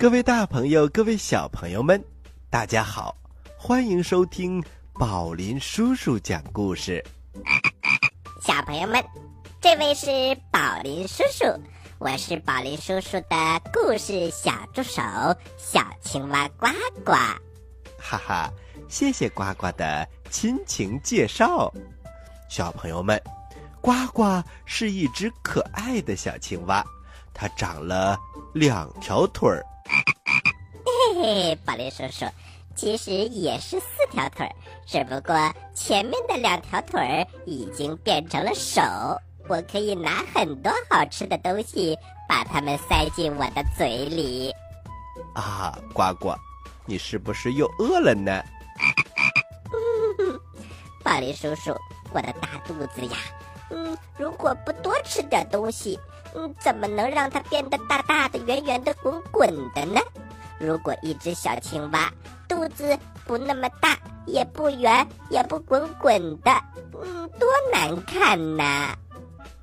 各位大朋友，各位小朋友们，大家好，欢迎收听宝林叔叔讲故事。小朋友们，这位是宝林叔叔，我是宝林叔叔的故事小助手小青蛙呱呱。哈哈，谢谢呱呱的亲情介绍。小朋友们，呱呱是一只可爱的小青蛙，它长了两条腿儿。嘿嘿，宝林叔叔，其实也是四条腿儿，只不过前面的两条腿儿已经变成了手，我可以拿很多好吃的东西把它们塞进我的嘴里。啊，呱呱，你是不是又饿了呢？宝林叔叔，我的大肚子呀，嗯，如果不多吃点东西，嗯，怎么能让它变得大大的、圆圆的、滚滚的呢？如果一只小青蛙肚子不那么大，也不圆，也不滚滚的，嗯，多难看呐！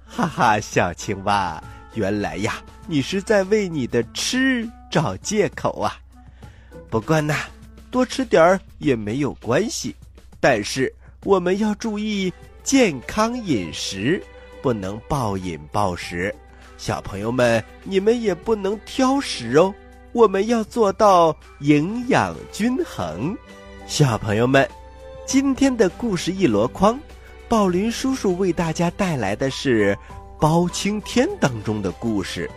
哈哈，小青蛙，原来呀，你是在为你的吃找借口啊。不过呢，多吃点儿也没有关系，但是我们要注意健康饮食，不能暴饮暴食。小朋友们，你们也不能挑食哦。我们要做到营养均衡。小朋友们，今天的故事一箩筐，宝林叔叔为大家带来的是《包青天》当中的故事。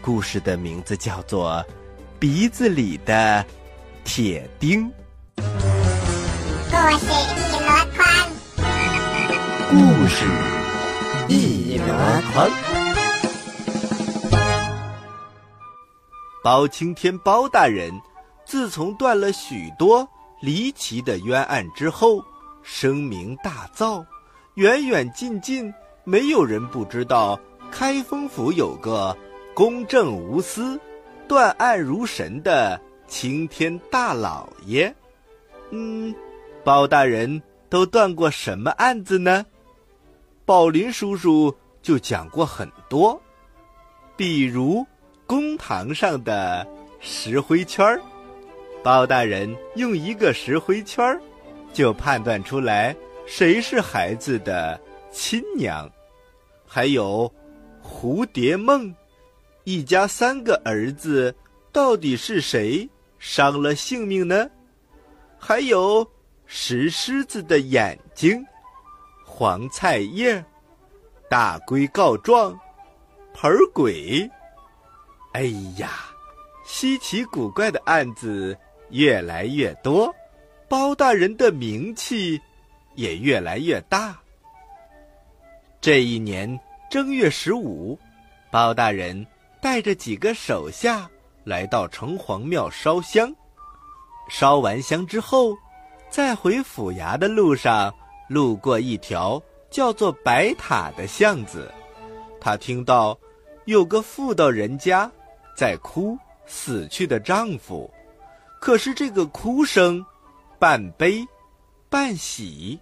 故事的名字叫做《鼻子里的铁钉》。故事一箩筐，故事一箩筐。包青天包大人，自从断了许多离奇的冤案之后，声名大噪，远远近近没有人不知道开封府有个公正无私、断案如神的青天大老爷。嗯，包大人都断过什么案子呢？宝林叔叔就讲过很多，比如。公堂上的石灰圈儿，包大人用一个石灰圈儿，就判断出来谁是孩子的亲娘。还有蝴蝶梦，一家三个儿子，到底是谁伤了性命呢？还有石狮子的眼睛，黄菜叶，大龟告状，盆鬼。哎呀，稀奇古怪的案子越来越多，包大人的名气也越来越大。这一年正月十五，包大人带着几个手下来到城隍庙烧香。烧完香之后，在回府衙的路上，路过一条叫做白塔的巷子，他听到有个妇道人家。在哭死去的丈夫，可是这个哭声，半悲，半喜，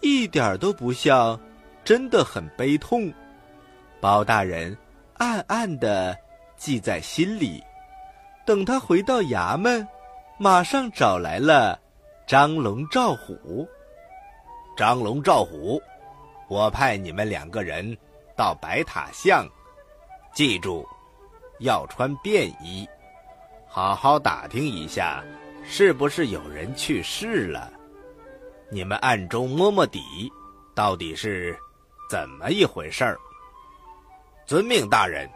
一点都不像真的很悲痛。包大人暗暗的记在心里。等他回到衙门，马上找来了张龙赵虎。张龙赵虎，我派你们两个人到白塔巷，记住。要穿便衣，好好打听一下，是不是有人去世了？你们暗中摸摸底，到底是怎么一回事儿？遵命，大人。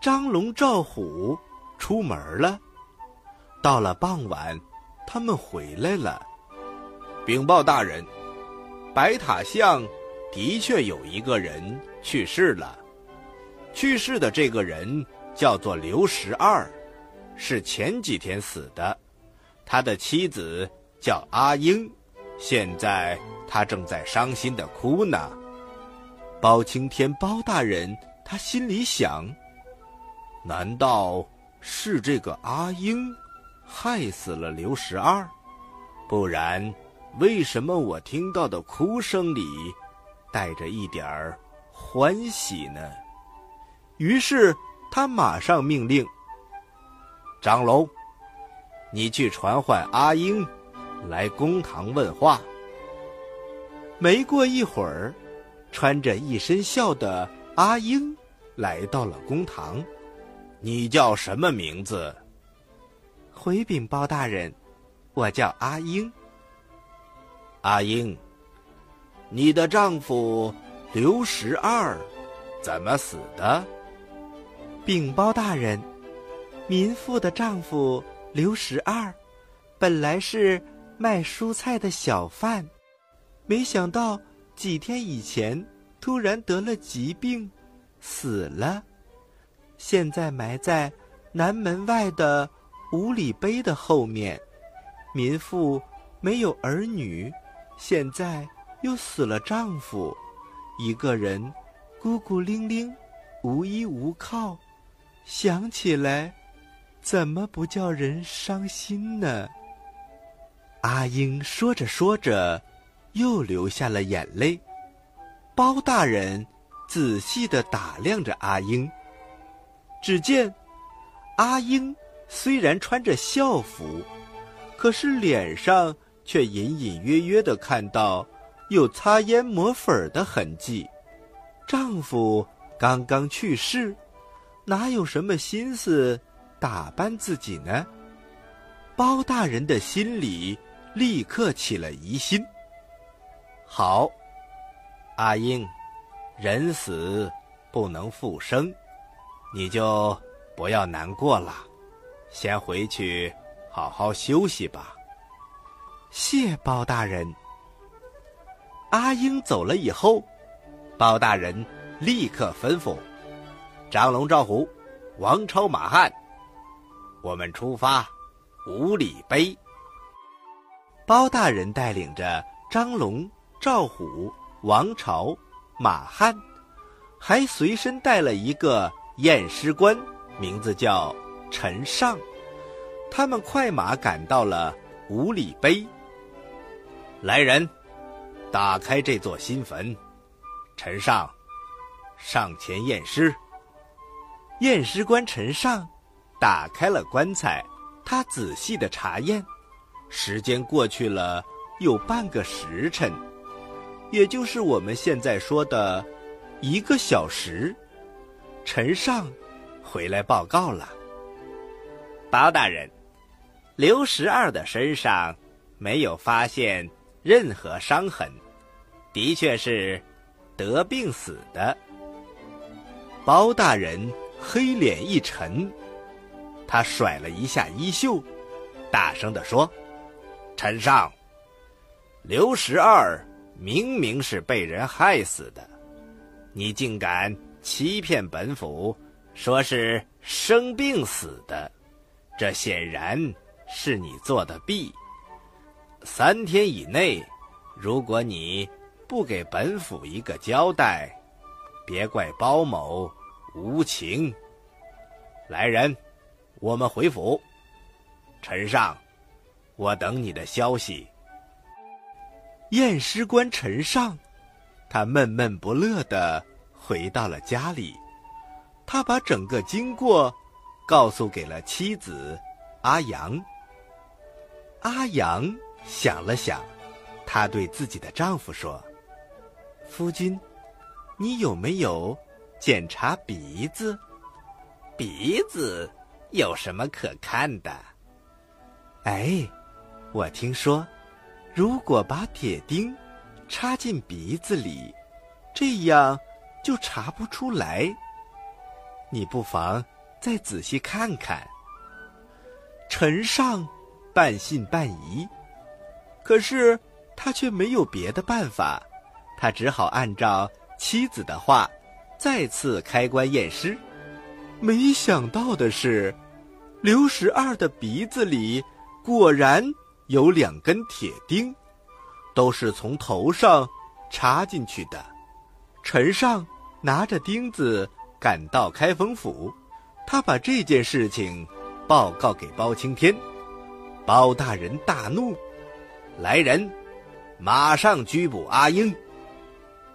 张龙赵虎出门了。到了傍晚，他们回来了，禀报大人，白塔巷的确有一个人去世了。去世的这个人。叫做刘十二，是前几天死的。他的妻子叫阿英，现在他正在伤心的哭呢。包青天包大人，他心里想：难道是这个阿英害死了刘十二？不然，为什么我听到的哭声里带着一点儿欢喜呢？于是。他马上命令：张龙，你去传唤阿英来公堂问话。没过一会儿，穿着一身孝的阿英来到了公堂。你叫什么名字？回禀包大人，我叫阿英。阿英，你的丈夫刘十二怎么死的？禀包大人，民妇的丈夫刘十二，本来是卖蔬菜的小贩，没想到几天以前突然得了疾病，死了。现在埋在南门外的五里碑的后面。民妇没有儿女，现在又死了丈夫，一个人孤孤零零，无依无靠。想起来，怎么不叫人伤心呢？阿英说着说着，又流下了眼泪。包大人仔细的打量着阿英，只见阿英虽然穿着校服，可是脸上却隐隐约约的看到有擦胭抹粉的痕迹。丈夫刚刚去世。哪有什么心思打扮自己呢？包大人的心里立刻起了疑心。好，阿英，人死不能复生，你就不要难过了，先回去好好休息吧。谢包大人。阿英走了以后，包大人立刻吩咐。张龙、赵虎、王超、马汉，我们出发，五里碑。包大人带领着张龙、赵虎、王朝、马汉，还随身带了一个验尸官，名字叫陈尚。他们快马赶到了五里碑。来人，打开这座新坟。陈尚，上前验尸。验尸官陈尚打开了棺材，他仔细的查验，时间过去了有半个时辰，也就是我们现在说的一个小时。陈尚回来报告了，包大人，刘十二的身上没有发现任何伤痕，的确是得病死的。包大人。黑脸一沉，他甩了一下衣袖，大声地说：“陈尚，刘十二明明是被人害死的，你竟敢欺骗本府，说是生病死的，这显然是你做的弊。三天以内，如果你不给本府一个交代，别怪包某。”无情。来人，我们回府。陈尚，我等你的消息。验尸官陈尚，他闷闷不乐的回到了家里，他把整个经过告诉给了妻子阿阳。阿阳想了想，她对自己的丈夫说：“夫君，你有没有？”检查鼻子，鼻子有什么可看的？哎，我听说，如果把铁钉插进鼻子里，这样就查不出来。你不妨再仔细看看。陈尚半信半疑，可是他却没有别的办法，他只好按照妻子的话。再次开棺验尸，没想到的是，刘十二的鼻子里果然有两根铁钉，都是从头上插进去的。陈尚拿着钉子赶到开封府，他把这件事情报告给包青天。包大人大怒，来人，马上拘捕阿英。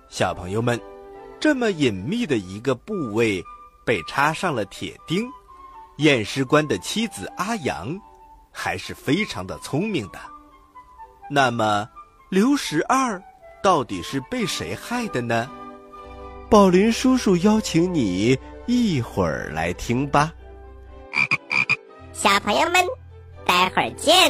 小朋友们。这么隐秘的一个部位被插上了铁钉，验尸官的妻子阿阳，还是非常的聪明的。那么，刘十二到底是被谁害的呢？宝林叔叔邀请你一会儿来听吧。小朋友们，待会儿见。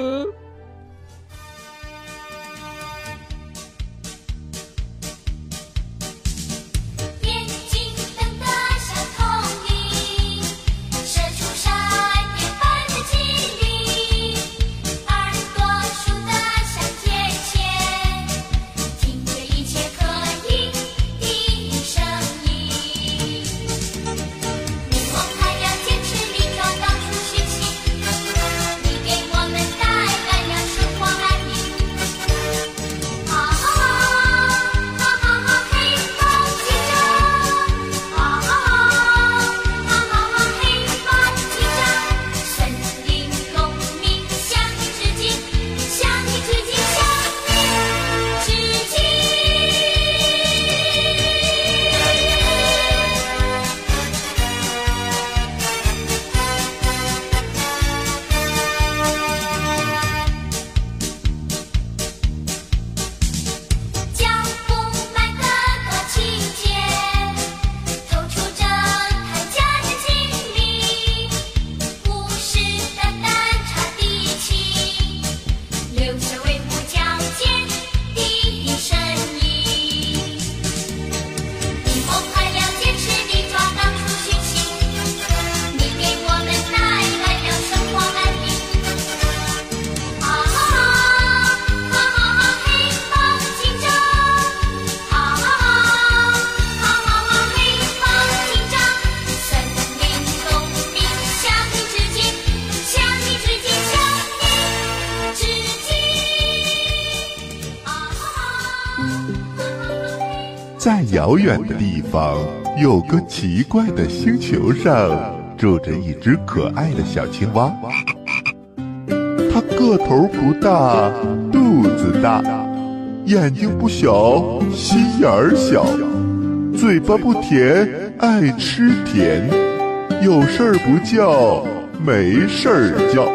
遥远的地方，有个奇怪的星球上，住着一只可爱的小青蛙。它个头不大，肚子大，眼睛不小，心眼儿小，嘴巴不甜，爱吃甜，有事儿不叫，没事儿叫。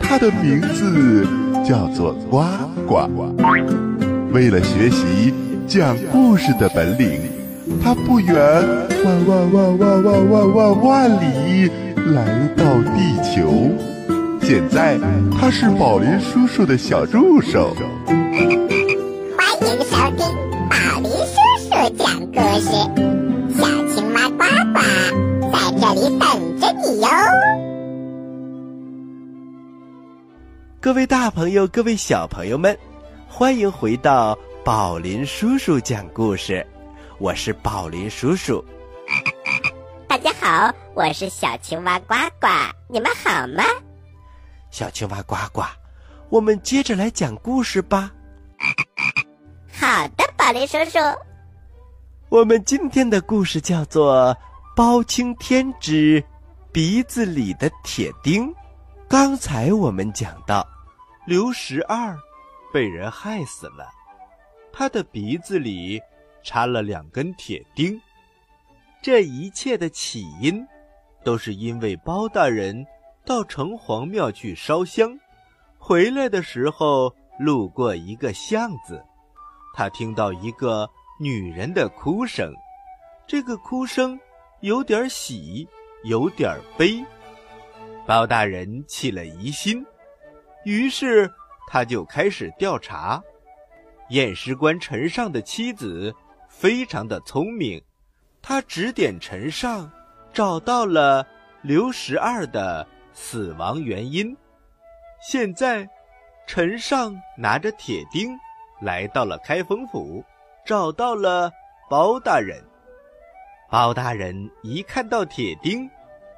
它的名字叫做呱呱。为了学习。讲故事的本领，他不远万万万万万万万万里来到地球。现在他是宝林叔叔的小助手。欢迎收听宝林叔叔讲故事，小青蛙呱呱在这里等着你哟。各位大朋友，各位小朋友们，欢迎回到。宝林叔叔讲故事，我是宝林叔叔。大家好，我是小青蛙呱呱，你们好吗？小青蛙呱呱，我们接着来讲故事吧。好的，宝林叔叔。我们今天的故事叫做《包青天之鼻子里的铁钉》。刚才我们讲到，刘十二被人害死了。他的鼻子里插了两根铁钉，这一切的起因，都是因为包大人到城隍庙去烧香，回来的时候路过一个巷子，他听到一个女人的哭声，这个哭声有点喜，有点悲，包大人起了疑心，于是他就开始调查。验尸官陈尚的妻子非常的聪明，他指点陈尚找到了刘十二的死亡原因。现在，陈尚拿着铁钉来到了开封府，找到了包大人。包大人一看到铁钉，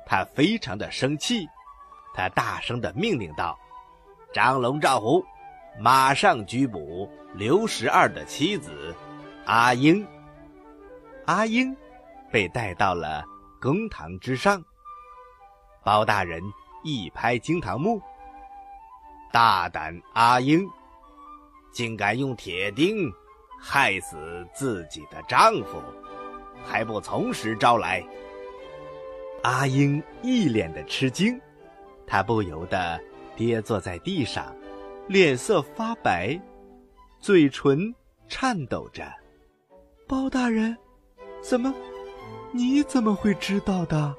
他非常的生气，他大声的命令道：“张龙赵虎，马上拘捕！”刘十二的妻子阿英，阿英被带到了公堂之上。包大人一拍惊堂木：“大胆阿英，竟敢用铁钉害死自己的丈夫，还不从实招来！”阿英一脸的吃惊，他不由得跌坐在地上，脸色发白，嘴唇颤抖着。包大人，怎么？你怎么会知道的？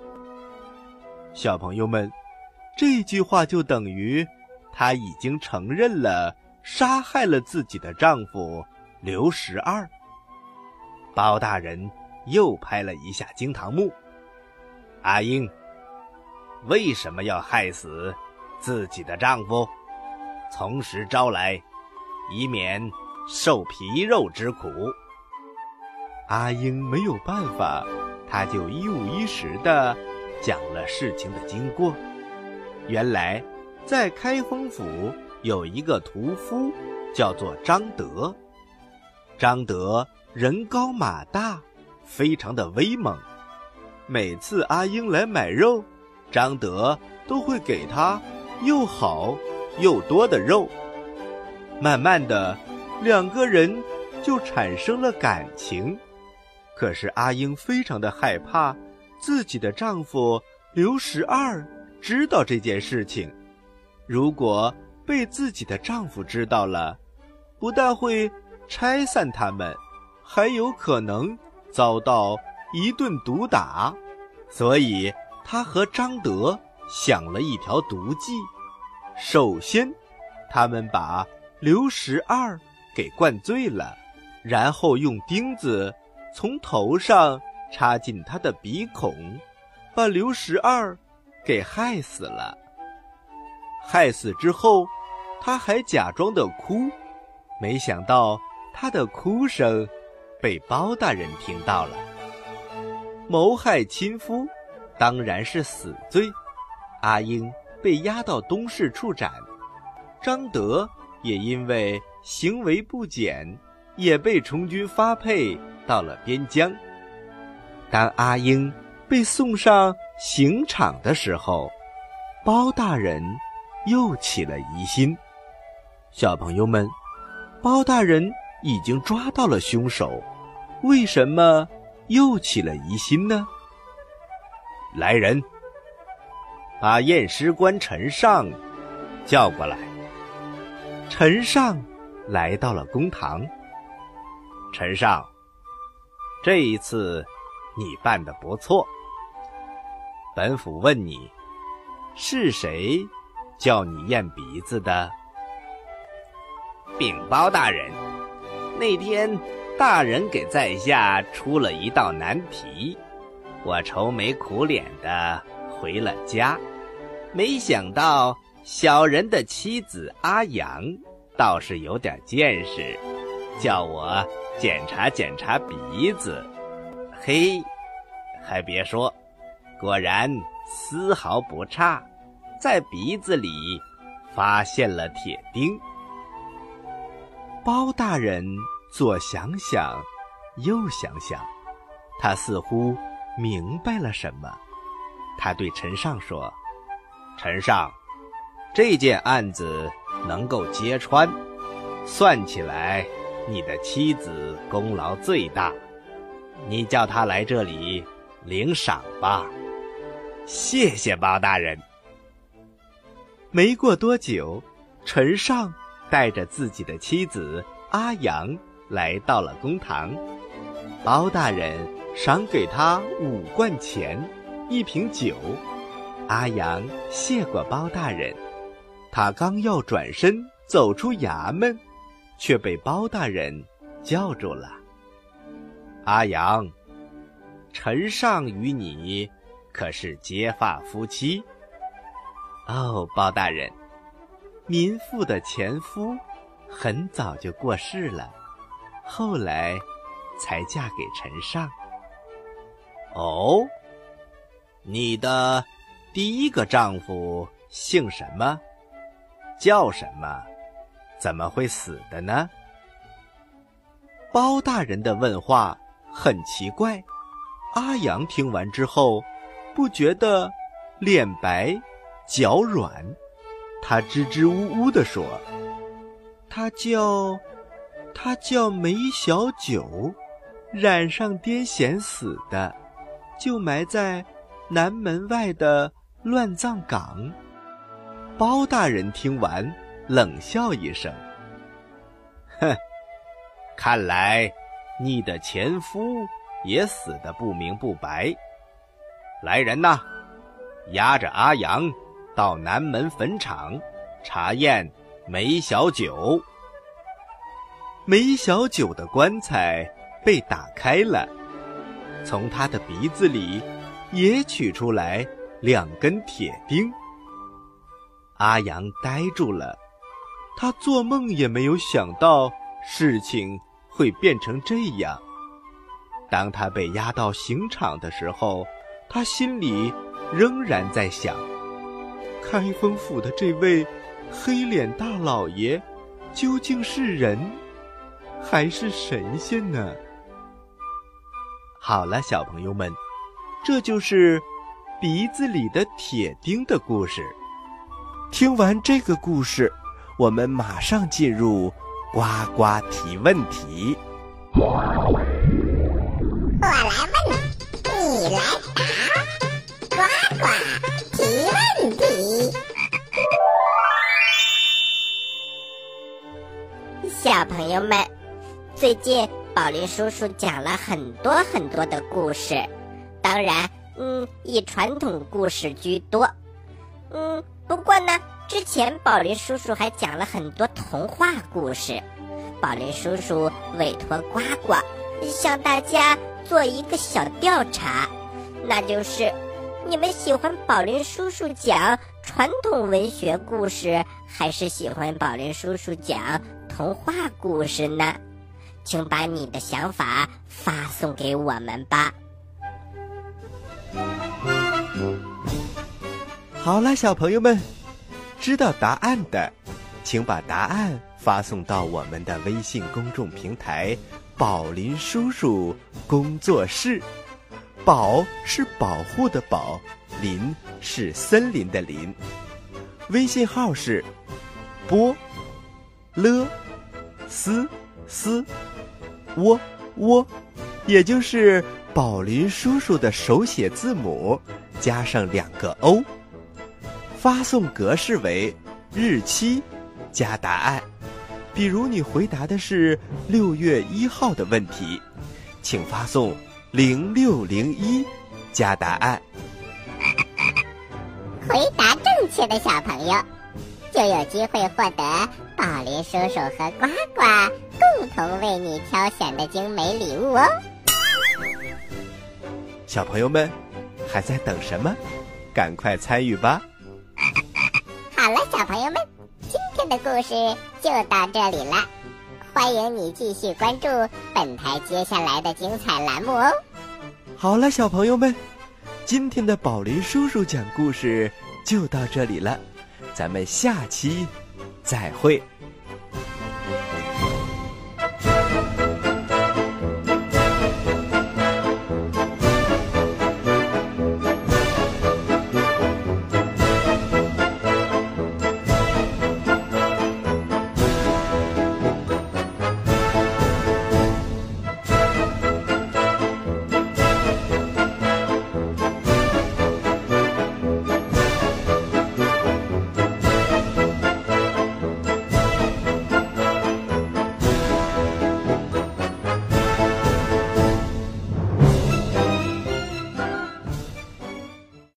小朋友们，这句话就等于他已经承认了杀害了自己的丈夫刘十二。包大人又拍了一下惊堂木。阿英，为什么要害死自己的丈夫？从实招来，以免受皮肉之苦。阿英没有办法，他就一五一十的讲了事情的经过。原来，在开封府有一个屠夫，叫做张德。张德人高马大，非常的威猛。每次阿英来买肉，张德都会给他又好又多的肉。慢慢的，两个人就产生了感情。可是阿英非常的害怕，自己的丈夫刘十二知道这件事情。如果被自己的丈夫知道了，不但会拆散他们，还有可能遭到。一顿毒打，所以她和张德想了一条毒计。首先，他们把刘十二给灌醉了，然后用钉子从头上插进他的鼻孔，把刘十二给害死了。害死之后，他还假装的哭，没想到他的哭声被包大人听到了。谋害亲夫，当然是死罪。阿英被押到东市处斩，张德也因为行为不检，也被充军发配到了边疆。当阿英被送上刑场的时候，包大人又起了疑心。小朋友们，包大人已经抓到了凶手，为什么？又起了疑心呢。来人，把验尸官陈尚叫过来。陈尚来到了公堂。陈尚，这一次你办的不错。本府问你，是谁叫你验鼻子的？禀包大人，那天。大人给在下出了一道难题，我愁眉苦脸的回了家，没想到小人的妻子阿阳倒是有点见识，叫我检查检查鼻子。嘿，还别说，果然丝毫不差，在鼻子里发现了铁钉。包大人。左想想，右想想，他似乎明白了什么。他对陈尚说：“陈尚，这件案子能够揭穿，算起来你的妻子功劳最大。你叫他来这里领赏吧。”谢谢包大人。没过多久，陈尚带着自己的妻子阿阳。来到了公堂，包大人赏给他五贯钱，一瓶酒。阿阳谢过包大人，他刚要转身走出衙门，却被包大人叫住了。阿阳，陈尚与你可是结发夫妻？哦，包大人，民妇的前夫很早就过世了。后来，才嫁给陈尚。哦，你的第一个丈夫姓什么？叫什么？怎么会死的呢？包大人的问话很奇怪。阿阳听完之后，不觉得脸白脚软，他支支吾吾地说：“他叫……”他叫梅小九，染上癫痫死的，就埋在南门外的乱葬岗。包大人听完，冷笑一声：“哼，看来你的前夫也死得不明不白。来人呐，押着阿阳到南门坟场查验梅小九。”梅小九的棺材被打开了，从他的鼻子里也取出来两根铁钉。阿阳呆住了，他做梦也没有想到事情会变成这样。当他被押到刑场的时候，他心里仍然在想：开封府的这位黑脸大老爷究竟是人还是神仙呢？好了，小朋友们，这就是鼻子里的铁钉的故事。听完这个故事，我们马上进入呱呱提问题。我来问，你来答，呱呱提问题。小朋友们，最近宝林叔叔讲了很多很多的故事，当然，嗯，以传统故事居多，嗯。不过呢，之前宝林叔叔还讲了很多童话故事。宝林叔叔委托呱呱向大家做一个小调查，那就是你们喜欢宝林叔叔讲传统文学故事，还是喜欢宝林叔叔讲童话故事呢？请把你的想法发送给我们吧。好了，小朋友们，知道答案的，请把答案发送到我们的微信公众平台“宝林叔叔工作室”。宝是保护的宝，林是森林的林。微信号是波了斯斯窝窝，也就是宝林叔叔的手写字母加上两个 O。发送格式为日期加答案，比如你回答的是六月一号的问题，请发送零六零一加答案。回答正确的小朋友就有机会获得宝林叔叔和呱呱共同为你挑选的精美礼物哦。小朋友们还在等什么？赶快参与吧！好了，小朋友们，今天的故事就到这里了。欢迎你继续关注本台接下来的精彩栏目哦。好了，小朋友们，今天的宝林叔叔讲故事就到这里了，咱们下期再会。